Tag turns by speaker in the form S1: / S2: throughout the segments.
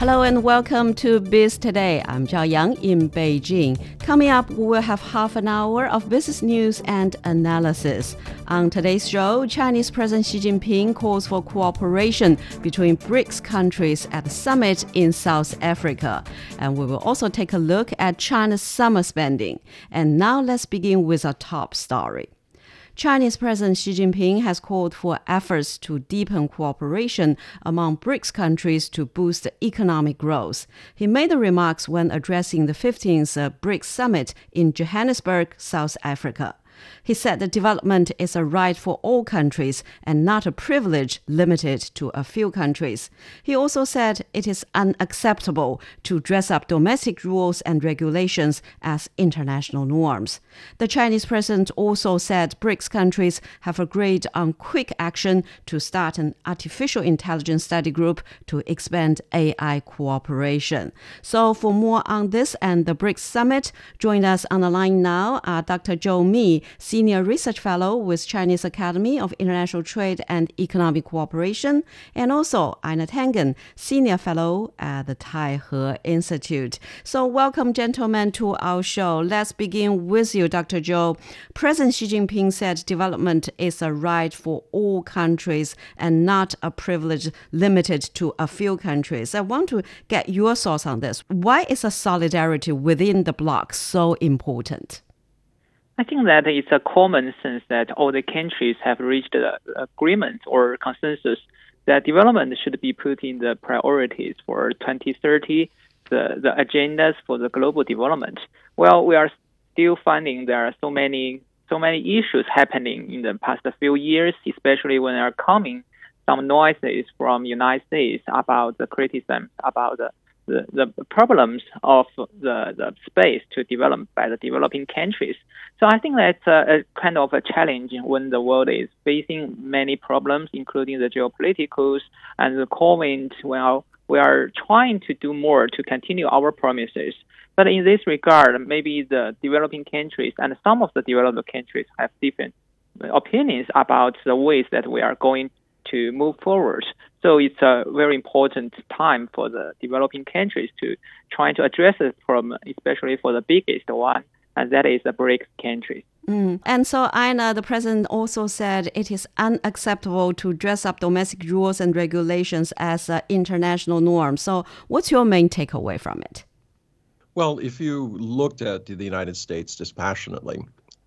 S1: Hello and welcome to Biz Today. I'm Zhao Yang in Beijing. Coming up, we will have half an hour of business news and analysis. On today's show, Chinese President Xi Jinping calls for cooperation between BRICS countries at the summit in South Africa. And we will also take a look at China's summer spending. And now let's begin with our top story. Chinese President Xi Jinping has called for efforts to deepen cooperation among BRICS countries to boost economic growth. He made the remarks when addressing the 15th uh, BRICS summit in Johannesburg, South Africa. He said that development is a right for all countries and not a privilege limited to a few countries. He also said it is unacceptable to dress up domestic rules and regulations as international norms. The Chinese president also said BRICS countries have agreed on quick action to start an artificial intelligence study group to expand AI cooperation. So, for more on this and the BRICS summit, join us on the line now uh, Dr. Zhou Mi, Senior Research Fellow with Chinese Academy of International Trade and Economic Cooperation, and also Einar Tangen, Senior Fellow at the Taihe Institute. So, welcome, gentlemen, to our show. Let's begin with you, Dr. Zhou. President Xi Jinping said development is a right for all countries and not a privilege limited to a few countries. I want to get your thoughts on this. Why is a solidarity within the bloc so important?
S2: I think that it's a common sense that all the countries have reached agreement or consensus that development should be put in the priorities for 2030, the, the agendas for the global development. Well, we are still finding there are so many so many issues happening in the past few years, especially when are coming some noises from United States about the criticism about the the, the problems of the, the space to develop by the developing countries. So I think that's a, a kind of a challenge when the world is facing many problems, including the geopoliticals and the COVID. Well, we are trying to do more to continue our promises. But in this regard, maybe the developing countries and some of the developed countries have different opinions about the ways that we are going to move forward. So it's a very important time for the developing countries to try to address it problem, especially for the biggest one, and that is the BRICS countries.
S1: Mm. And so, Einar, the president also said it is unacceptable to dress up domestic rules and regulations as uh, international norms. So, what's your main takeaway from it?
S3: Well, if you looked at the United States dispassionately,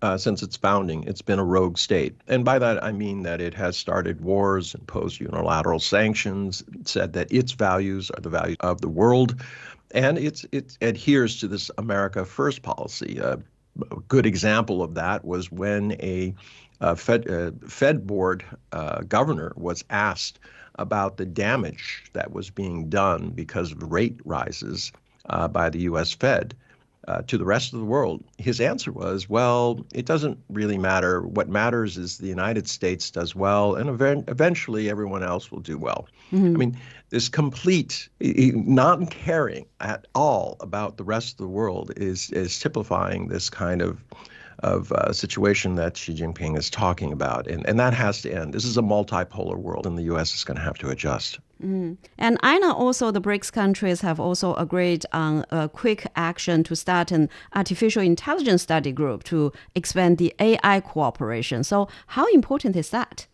S3: uh, since its founding, it's been a rogue state. And by that, I mean that it has started wars, imposed unilateral sanctions, said that its values are the values of the world, and it's, it adheres to this America First policy. Uh, a good example of that was when a uh, Fed, uh, Fed board uh, governor was asked about the damage that was being done because of rate rises uh, by the U.S. Fed uh, to the rest of the world, his answer was, well, it doesn't really matter. What matters is the United States does well, and ev- eventually everyone else will do well. Mm-hmm. I mean, this complete not caring at all about the rest of the world is is typifying this kind of of uh, situation that Xi Jinping is talking about, and and that has to end. This is a multipolar world, and the U.S. is going to have to adjust.
S1: Mm. And know also, the BRICS countries have also agreed on a quick action to start an artificial intelligence study group to expand the AI cooperation. So, how important is that?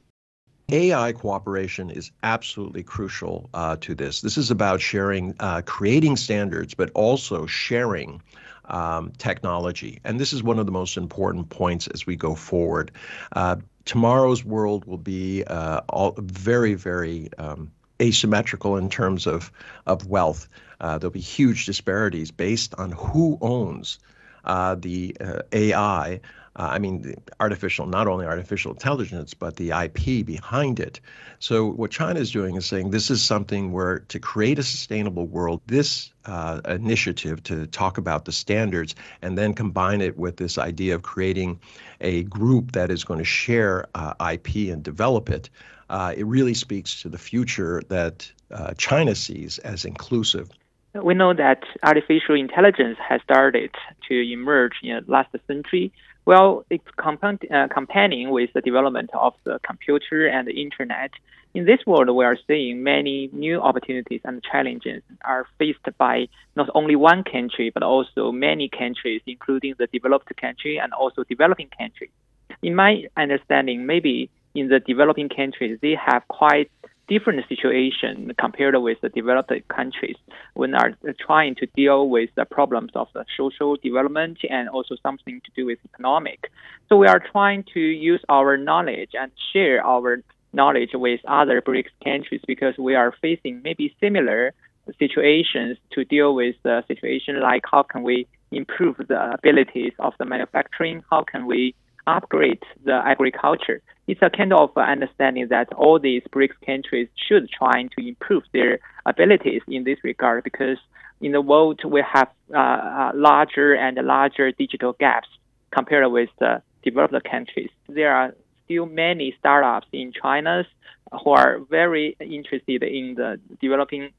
S3: AI cooperation is absolutely crucial uh, to this. This is about sharing, uh, creating standards, but also sharing um, technology. And this is one of the most important points as we go forward. Uh, tomorrow's world will be uh, all very, very um, asymmetrical in terms of of wealth. Uh, there'll be huge disparities based on who owns uh, the uh, AI. Uh, I mean, artificial, not only artificial intelligence, but the IP behind it. So, what China is doing is saying this is something where to create a sustainable world, this uh, initiative to talk about the standards and then combine it with this idea of creating a group that is going to share uh, IP and develop it uh, it really speaks to the future that uh, China sees as inclusive.
S2: We know that artificial intelligence has started to emerge in the last century. Well, it's compound, uh, companion with the development of the computer and the internet. In this world, we are seeing many new opportunities and challenges are faced by not only one country, but also many countries, including the developed country and also developing countries. In my understanding, maybe in the developing countries, they have quite different situation compared with the developed countries when are trying to deal with the problems of the social development and also something to do with economic. So we are trying to use our knowledge and share our knowledge with other BRICS countries because we are facing maybe similar situations to deal with the situation like how can we improve the abilities of the manufacturing, how can we upgrade the agriculture. It's a kind of understanding that all these BRICS countries should try to improve their abilities in this regard because in the world we have uh, uh larger and larger digital gaps compared with the developed countries. There are still many startups in China who are very interested in the developing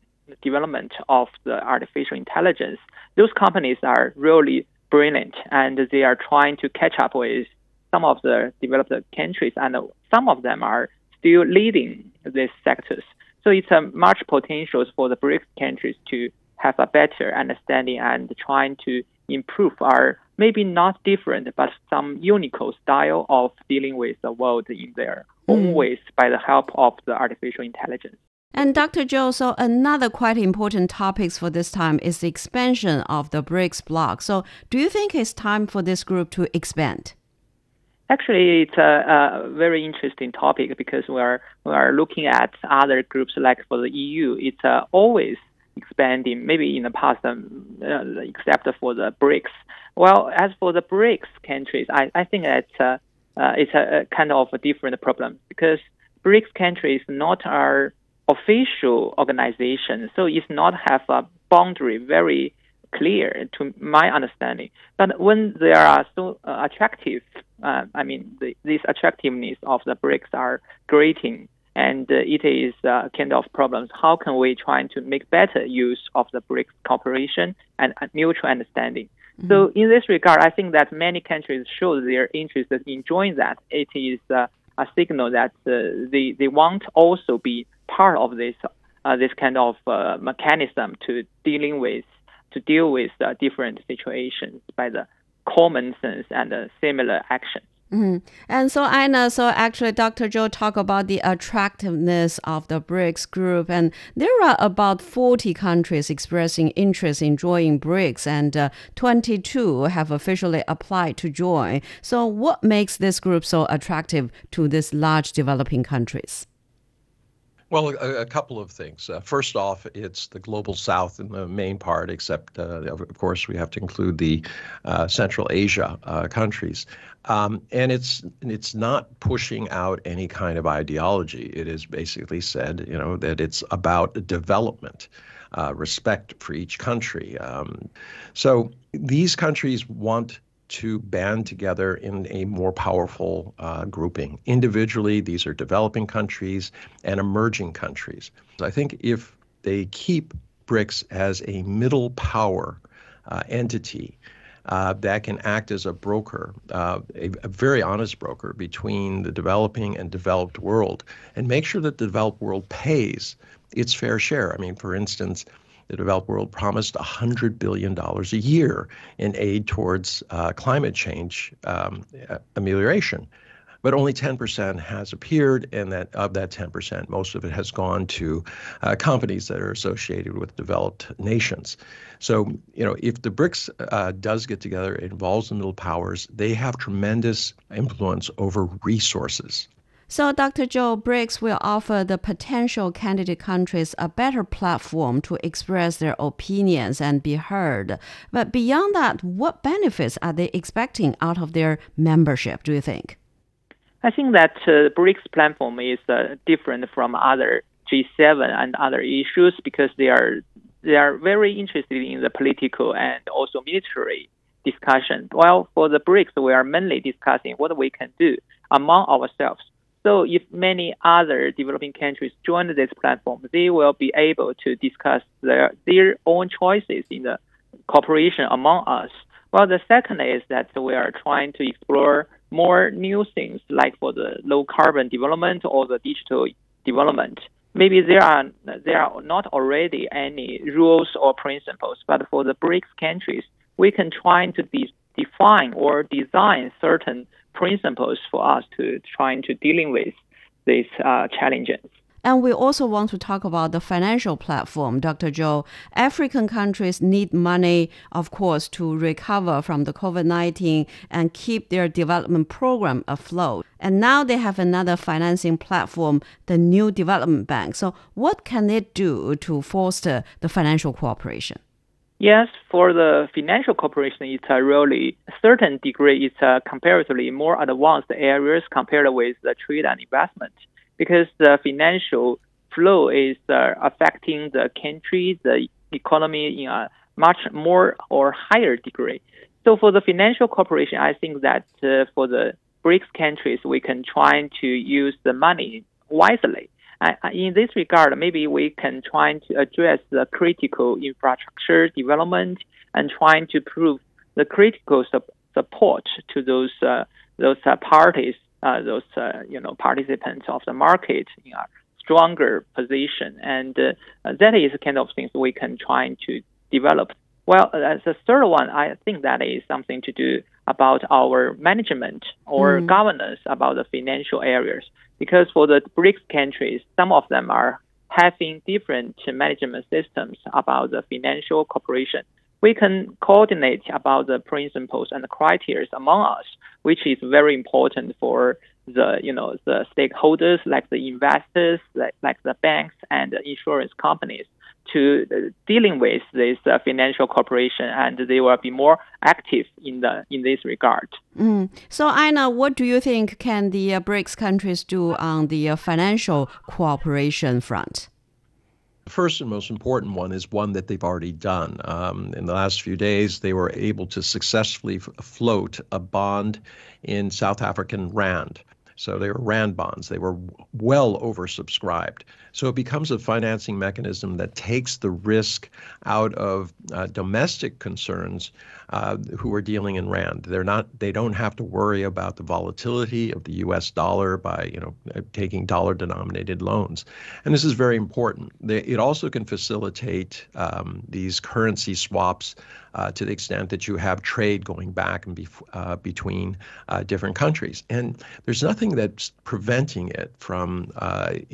S2: development of the artificial intelligence. Those companies are really brilliant and they are trying to catch up with some of the developed countries, and some of them are still leading these sectors. So it's a much potential for the BRICS countries to have a better understanding and trying to improve our maybe not different but some unique style of dealing with the world in their own mm. ways by the help of the artificial intelligence.
S1: And Dr. Zhou, so another quite important topics for this time is the expansion of the BRICS bloc. So do you think it's time for this group to expand?
S2: Actually, it's a, a, very interesting topic because we are we are looking at other groups like for the EU. It's uh, always expanding. Maybe in the past, um, uh, except for the BRICS. Well, as for the BRICS countries, I, I think it's a, uh, it's a, a, kind of a different problem because BRICS countries not our official organization, so it's not have a boundary very clear to my understanding. But when they are so uh, attractive, uh, I mean, the, this attractiveness of the BRICS are creating, and uh, it is uh, kind of problems. How can we try to make better use of the BRICS cooperation and mutual understanding? Mm-hmm. So in this regard, I think that many countries show their interest in joining that. It is uh, a signal that uh, they they want also be part of this uh, this kind of uh, mechanism to dealing with to deal with different situations by the common sense and similar actions.
S1: Mm-hmm. And so, Einar, so actually, Dr. Zhou talked about the attractiveness of the BRICS group, and there are about 40 countries expressing interest in joining BRICS, and uh, 22 have officially applied to join. So, what makes this group so attractive to these large developing countries?
S3: Well, a, a, couple of things. Uh, first off, it's the global south in the main part, except, uh, of course, we have to include the uh, Central Asia uh, countries. Um, and it's it's not pushing out any kind of ideology. It is basically said, you know, that it's about development. Uh, respect for each country. Um, so these countries want to band together in a more powerful uh, grouping. Individually, these are developing countries and emerging countries. I think if they keep BRICS as a middle power uh, entity, uh, that can act as a broker, uh, a, a, very honest broker between the developing and developed world, and make sure that the developed world pays its fair share. I mean, for instance, the developed world promised $100 billion a year in aid towards uh, climate change um, amelioration. But only 10% has appeared, and that of that 10%, most of it has gone to uh, companies that are associated with developed nations. So, you know, if the BRICS uh, does get together, it involves the middle powers, they have tremendous influence over resources.
S1: So, Dr. Zhou BRICS will offer the potential candidate countries a better platform to express their opinions and be heard. But beyond that, what benefits are they expecting out of their membership, do you think?
S2: I think that uh, BRICS platform is uh, different from other G7 and other issues because they are they are very interested in the political and also military discussion. While for the BRICS, we are mainly discussing what we can do among ourselves So if many other developing countries join this platform, they will be able to discuss their, their own choices in the cooperation among us. Well, the second is that we are trying to explore more new things like for the low carbon development or the digital development. Maybe there are there are not already any rules or principles, but for the BRICS countries, we can try to de- define or design certain principles for us to trying to dealing with these uh, challenges.
S1: And we also want to talk about the financial platform, Dr. Zhou. African countries need money, of course, to recover from the COVID 19 and keep their development program afloat. And now they have another financing platform, the New Development Bank. So, what can it do to foster the financial cooperation?
S2: Yes, for the financial cooperation, it's a really certain degree. It's a comparatively more advanced areas compared with the trade and investment because the financial flow is uh, affecting the country, the economy in a much more or higher degree. So for the financial cooperation, I think that uh, for the BRICS countries, we can try to use the money wisely. In this regard, maybe we can try to address the critical infrastructure development and trying to prove the critical su- support to those uh, those uh, parties uh, those uh, you know participants of the market in a stronger position, and uh, that is the kind of things we can try to develop. Well, as the third one, I think that is something to do about our management or mm. governance about the financial areas. Because for the BRICS countries, some of them are having different management systems about the financial cooperation. We can coordinate about the principles and the criteria among us, which is very important for the you know the stakeholders like the investors, like, like the banks and the insurance companies to uh, dealing with this uh, financial cooperation, and they will be more active in the in this regard.
S1: Mm. So, Einar, what do you think can the uh, BRICS countries do on the uh, financial cooperation front?
S3: The first and most important one is one that they've already done. Um, in the last few days, they were able to successfully f- float a bond in South African Rand. So they were RAND bonds. They were well oversubscribed. So it becomes a financing mechanism that takes the risk out of uh, domestic concerns uh, who are dealing in RAND. They're not. They don't have to worry about the volatility of the U.S. dollar by you know uh, taking dollar-denominated loans. And this is very important. It also can facilitate um, these currency swaps uh, to the extent that you have trade going back and bef- uh, between uh, different countries. And there's nothing that's preventing it from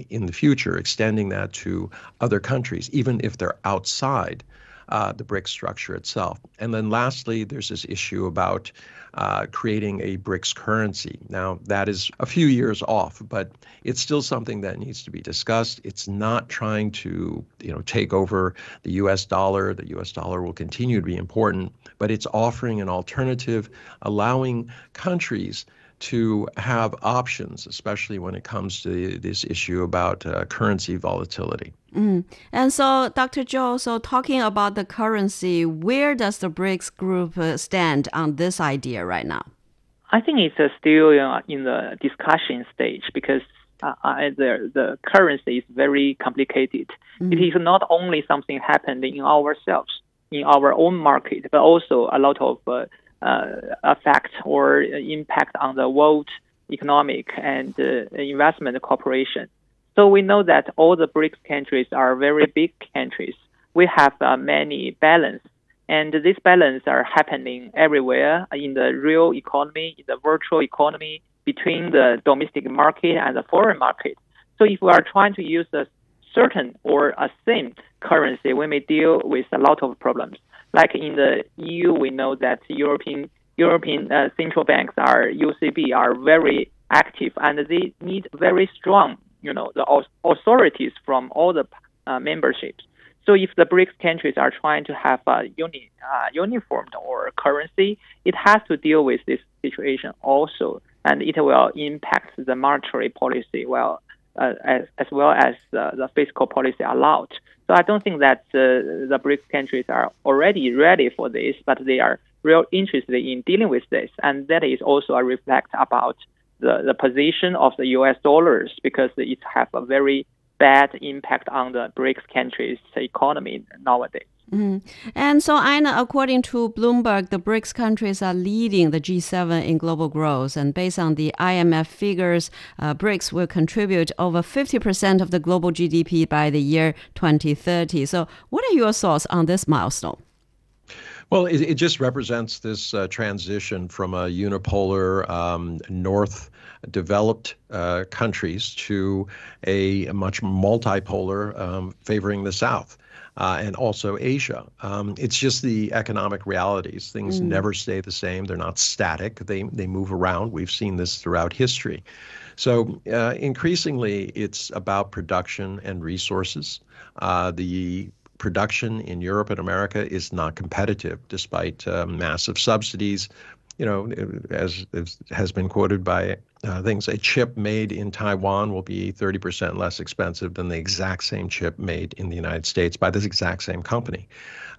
S3: in the future extending that to other countries, even if they're outside uh, the BRICS structure itself. And then lastly, there's this issue about uh, creating a BRICS currency. Now, that is a few years off, but it's still something that needs to be discussed. It's not trying to, you know, take over the U.S. dollar. The U.S. dollar will continue to be important, but it's offering an alternative, allowing countries to have options, especially when it comes to this issue about uh, currency volatility.
S1: Mm. And so, Dr. Zhou, so talking about the currency, where does the BRICS group uh, stand on this idea right now?
S2: I think it's uh, still in the discussion stage because uh, the the currency is very complicated. Mm. It is not only something happening in ourselves in our own market, but also a lot of uh, uh, effect or impact on the world economic and uh, investment cooperation. So we know that all the BRICS countries are very big countries. We have uh, many balance, and these balance are happening everywhere in the real economy, in the virtual economy, between the domestic market and the foreign market. So if we are trying to use a certain or a same currency, we may deal with a lot of problems. Like in the EU, we know that European European uh, central banks are ECB are very active and they need very strong, you know, the authorities from all the uh, memberships. So if the BRICS countries are trying to have a uni, uh, uniformed or currency, it has to deal with this situation also, and it will impact the monetary policy well uh, as, as well as uh, the fiscal policy allowed. So I don't think that uh, the BRICS countries are already ready for this, but they are real interested in dealing with this, and that is also a reflect about the, the position of the U.S. dollars because it has a very bad impact on the BRICS countries' economy nowadays.
S1: Mm. And so, Einar, according to Bloomberg, the BRICS countries are leading the G7 in global growth. And based on the IMF figures, uh, BRICS will contribute over 50% of the global GDP by the year 2030. So, what are your thoughts on this milestone?
S3: Well, it, it just represents this uh, transition from a unipolar um, North developed uh, countries to a, much multipolar um, favoring the South. Uh, and also Asia. Um, it's just the economic realities. Things mm. never stay the same. They're not static. They they move around. We've seen this throughout history. So uh, increasingly, it's about production and resources. Uh, the production in Europe and America is not competitive despite uh, massive subsidies. You know, as, as has been quoted by uh, things, a chip made in Taiwan will be 30% less expensive than the exact same chip made in the United States by this exact same company.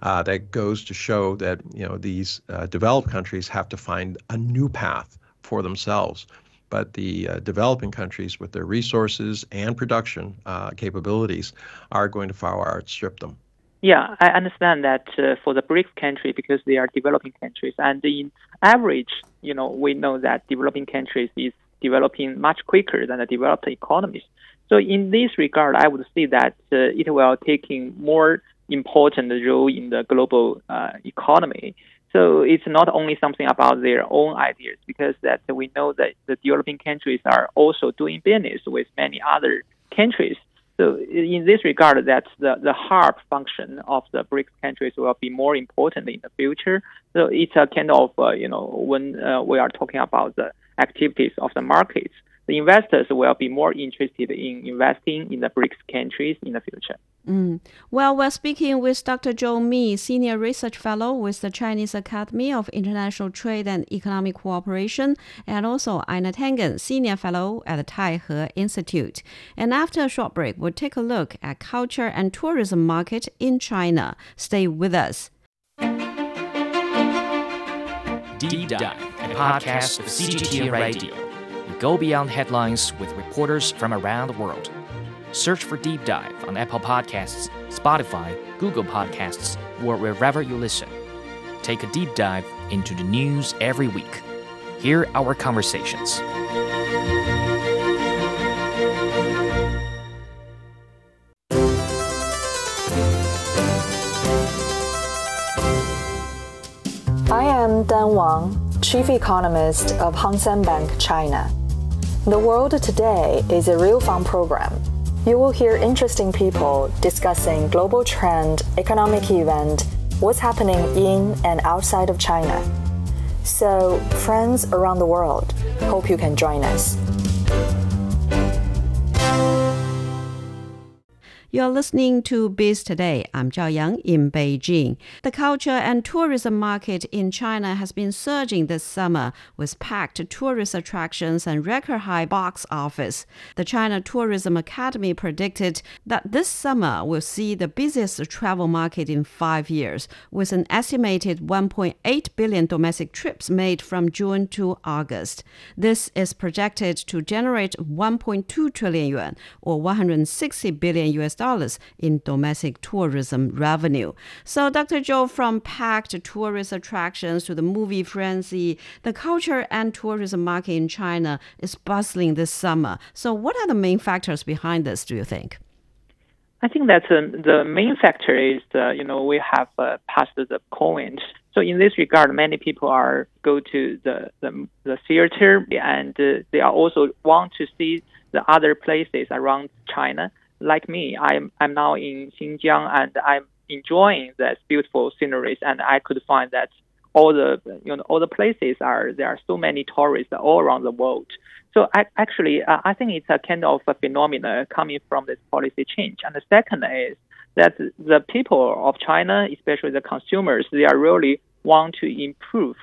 S3: Uh, that goes to show that you know these uh, developed countries have to find a new path for themselves but the uh, developing countries with their resources and production uh, capabilities are going to far outstrip them.
S2: Yeah, I understand that uh, for the BRICS country because they are developing countries, and in average, you know, we know that developing countries is developing much quicker than the developed economies. So in this regard, I would say that uh, it will taking more important role in the global uh, economy. So it's not only something about their own ideas, because that we know that the developing countries are also doing business with many other countries. So in this regard, that the, the hub function of the BRICS countries will be more important in the future. So it's a kind of, uh, you know, when uh, we are talking about the activities of the markets, the investors will be more interested in investing in the BRICS countries in the future.
S1: Mm. Well, we're speaking with Dr. Zhou Mi, Senior Research Fellow with the Chinese Academy of International Trade and Economic Cooperation, and also Einar Tangen, Senior Fellow at the Taihe Institute. And after a short break, we'll take a look at culture and tourism market in China. Stay with us.
S4: Deep Dive, a podcast of CGTN Radio. We go beyond headlines with reporters from around the world. Search for Deep Dive on Apple Podcasts, Spotify, Google Podcasts, or wherever you listen. Take a deep dive into the news every week. Hear our conversations.
S5: I am Dan Wang, Chief Economist of Hang Seng Bank China. The World Today is a real fun program you will hear interesting people discussing global trend, economic event, what's happening in and outside of China. So, friends around the world, hope you can join us.
S1: You're listening to Biz Today. I'm Zhao Yang in Beijing. The culture and tourism market in China has been surging this summer with packed tourist attractions and record high box office. The China Tourism Academy predicted that this summer will see the busiest travel market in five years, with an estimated 1.8 billion domestic trips made from June to August. This is projected to generate 1.2 trillion yuan or 160 billion US dollars in domestic tourism revenue. So, Dr. Zhou, from packed tourist attractions to the movie frenzy, the culture and tourism market in China is bustling this summer. So, what are the main factors behind this, do you think?
S2: I think that the main factor is, uh, you know, we have uh, passed the COVID. So in this regard, many people are go to the the, the theater and uh, they are also want to see the other places around China like me, I'm I'm now in Xinjiang and I'm enjoying that beautiful sceneries, and I could find that all the you know all the places are there are so many tourists all around the world. So I, actually, uh, I think it's a kind of a phenomenon coming from this policy change. And the second is that the people of China, especially the consumers, they are really want to improve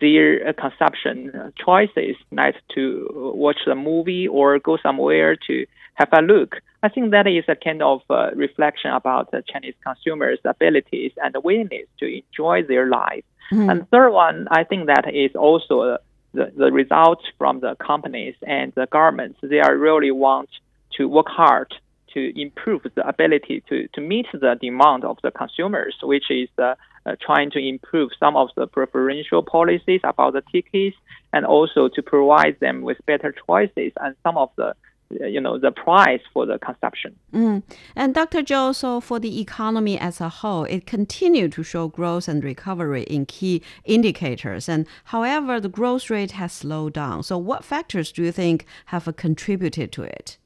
S2: their uh, consumption choices, like to watch the movie or go somewhere to have a look. I think that is a kind of uh, reflection about the Chinese consumers' abilities and willingness to enjoy their life. Mm-hmm. And third one, I think that is also the, the results from the companies and the governments, they are really want to work hard to improve the ability to, to meet the demand of the consumers, which is uh, uh, trying to improve some of the preferential policies about the tickets and also to provide them with better choices and some of the you know the price for the consumption.
S1: Mm. And Dr. Zhou, so for the economy as a whole, it continued to show growth and recovery in key indicators. And however, the growth rate has slowed down. So, what factors do you think have contributed to it?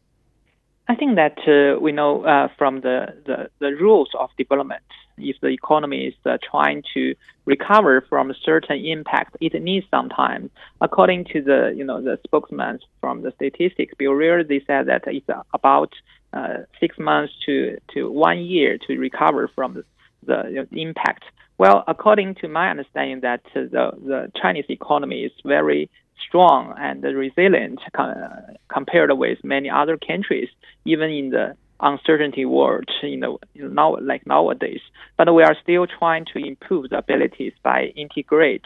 S2: I think that uh, we know uh, from the, the, the, rules of development, if the economy is uh, trying to recover from a certain impact, it needs some time. According to the you know the spokesman from the Statistics Bureau, they said that it's about uh, six months to, to one year to recover from the, impact. Well, according to my understanding, that the the Chinese economy is very strong and resilient compared with many other countries, even in the uncertainty world, you know, now like nowadays. But we are still trying to improve the abilities by integrate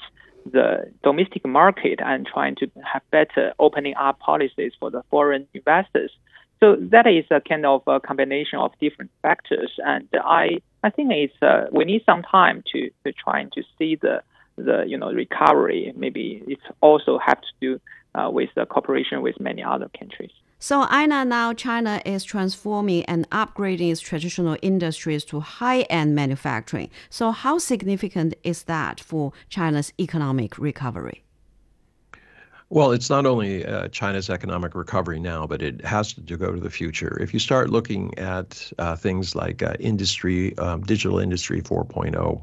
S2: the domestic market and trying to have better opening up policies for the foreign investors. So that is a kind of a combination of different factors, and I I think it's uh, we need some time to to trying to see the the you know recovery. Maybe it also have to do uh, with the cooperation with many other countries.
S1: So, Einar, now China is transforming and upgrading its traditional industries to high end manufacturing. So, how significant is that for China's economic recovery?
S3: Well, it's not only uh, China's economic recovery now, but it has to go to the future. If you start looking at uh, things like uh, industry, um, digital industry 4.0,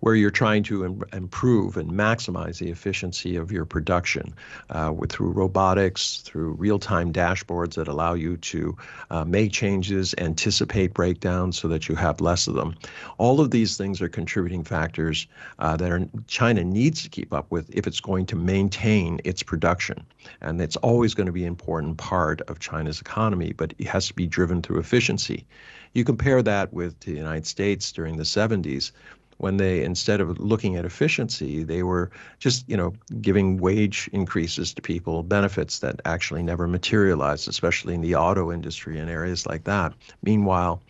S3: where you're trying to Im- improve and maximize the efficiency of your production uh, with, through robotics, through real-time dashboards that allow you to uh, make changes, anticipate breakdowns so that you have less of them. All of these things are contributing factors uh, that are, China needs to keep up with if it's going to maintain its production. And it's always going to be an important part of China's economy, but it has to be driven through efficiency. You compare that with the United States during the 70s when they instead of looking at efficiency they were just you know giving wage increases to people benefits that actually never materialized especially in the auto industry and areas like that meanwhile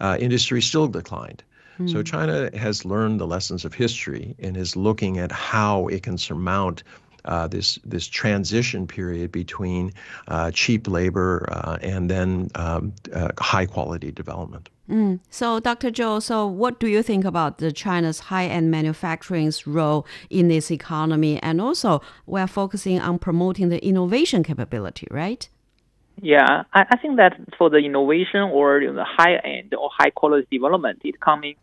S3: uh, industry still declined mm. so china has learned the lessons of history and is looking at how it can surmount uh, this this transition period between uh, cheap labor uh, and then um, uh, high quality development.
S1: Mm. So, Dr. Zhou, so what do you think about the China's high-end manufacturing's role in this economy? And also, we're focusing on promoting the innovation capability, right?
S2: Yeah, I, I think that for the innovation or you know, the high-end or high-quality development, it's coming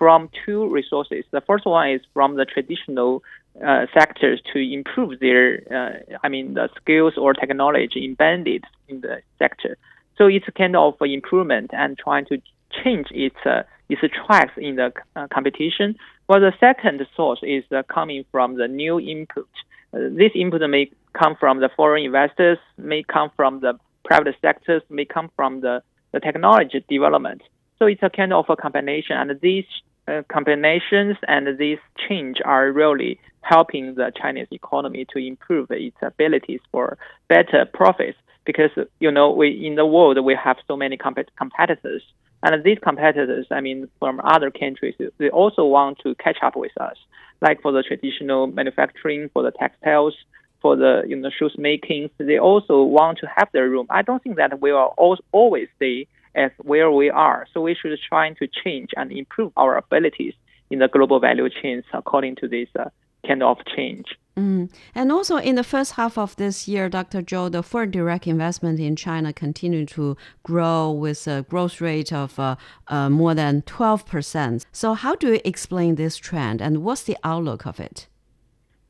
S2: from two resources. The first one is from the traditional uh, sectors to improve their, uh, I mean, the skills or technology embedded in the sector. So it's kind of improvement and trying to change its uh, its tracks in the uh, competition. While the second source is uh, coming from the new input. Uh, this input may come from the foreign investors, may come from the private sectors, may come from the, the technology development. So it's a kind of a combination, and these Uh, combinations and these change are really helping the Chinese economy to improve its abilities for better profits. Because you know, we in the world we have so many comp- competitors, and these competitors, I mean, from other countries, they also want to catch up with us. Like for the traditional manufacturing, for the textiles, for the you know shoes making, they also want to have their room. I don't think that we will always stay as where we are. So we should try to change and improve our abilities in the global value chains according to this uh, kind of change.
S1: Mm. And also in the first half of this year, Dr. Zhou, the foreign direct investment in China continued to grow with a growth rate of uh, uh, more than 12%. So how do you explain this trend and what's the outlook of it?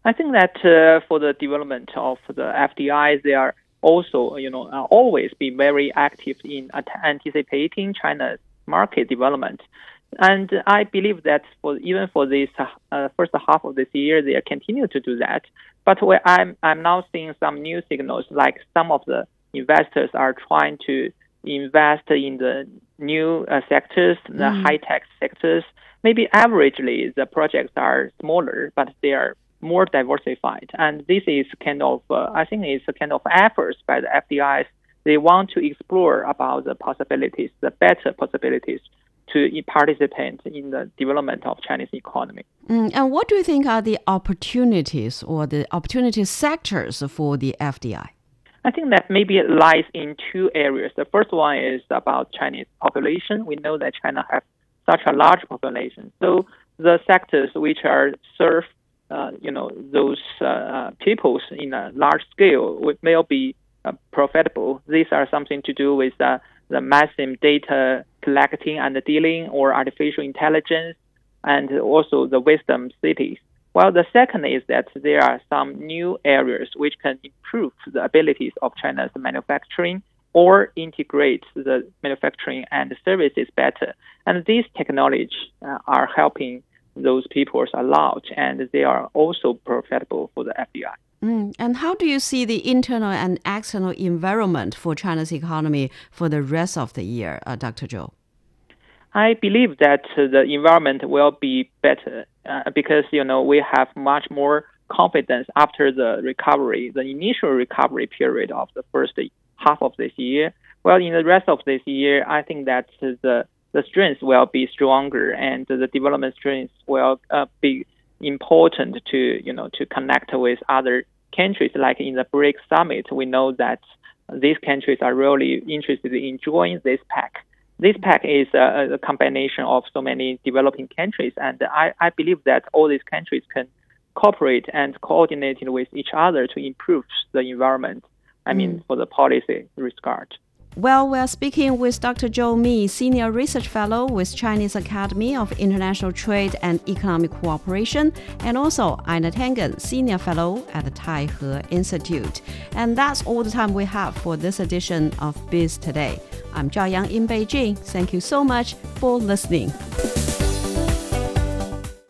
S2: I think that uh, for the development of the FDI, there are also, you know, uh, always be very active in anticipating China's market development. And I believe that for even for this uh, first half of this year, they continue to do that. But I'm I'm now seeing some new signals, like some of the investors are trying to invest in the new uh, sectors, the mm. high tech sectors. Maybe averagely the projects are smaller, but they are more diversified. And this is kind of, uh, I think it's a kind of efforts by the FDIs. They want to explore about the possibilities, the better possibilities to participate in the development of Chinese economy.
S1: Mm, and what do you think are the opportunities or the opportunity sectors for the FDI?
S2: I think that maybe it lies in two areas. The first one is about Chinese population. We know that China has such a large population, so the sectors which are serve, uh, you know, those uh, uh peoples in a large scale will be uh, profitable. These are something to do with uh, the massive data collecting and dealing, or artificial intelligence, and also the wisdom cities. Well, the second is that there are some new areas which can improve the abilities of China's manufacturing or integrate the manufacturing and services better. And these technologies uh, are helping those peoples are large and they are also profitable for the FDI.
S1: Mm. And how do you see the internal and external environment for China's economy for the rest of the year, uh, Dr. Zhou?
S2: I believe that the environment will be better uh, because you know we have much more confidence after the recovery, the initial recovery period of the first half of this year. Well, in the rest of this year, I think that the the strength will be stronger and the development strength will uh, be important to you know to connect with other countries. Like in the BRICS summit, we know that these countries are really interested in joining this pact. This pact is a, a, combination of so many developing countries, and I, I believe that all these countries can cooperate and coordinate with each other to improve the environment. I mean, mm. for the policy regard.
S1: Well, we're speaking with Dr. Zhou Mi, Senior Research Fellow with Chinese Academy of International Trade and Economic Cooperation, and also Einar Tangen, Senior Fellow at the Taihe Institute. And that's all the time we have for this edition of Biz Today. I'm Zhao Yang in Beijing. Thank you so much for listening.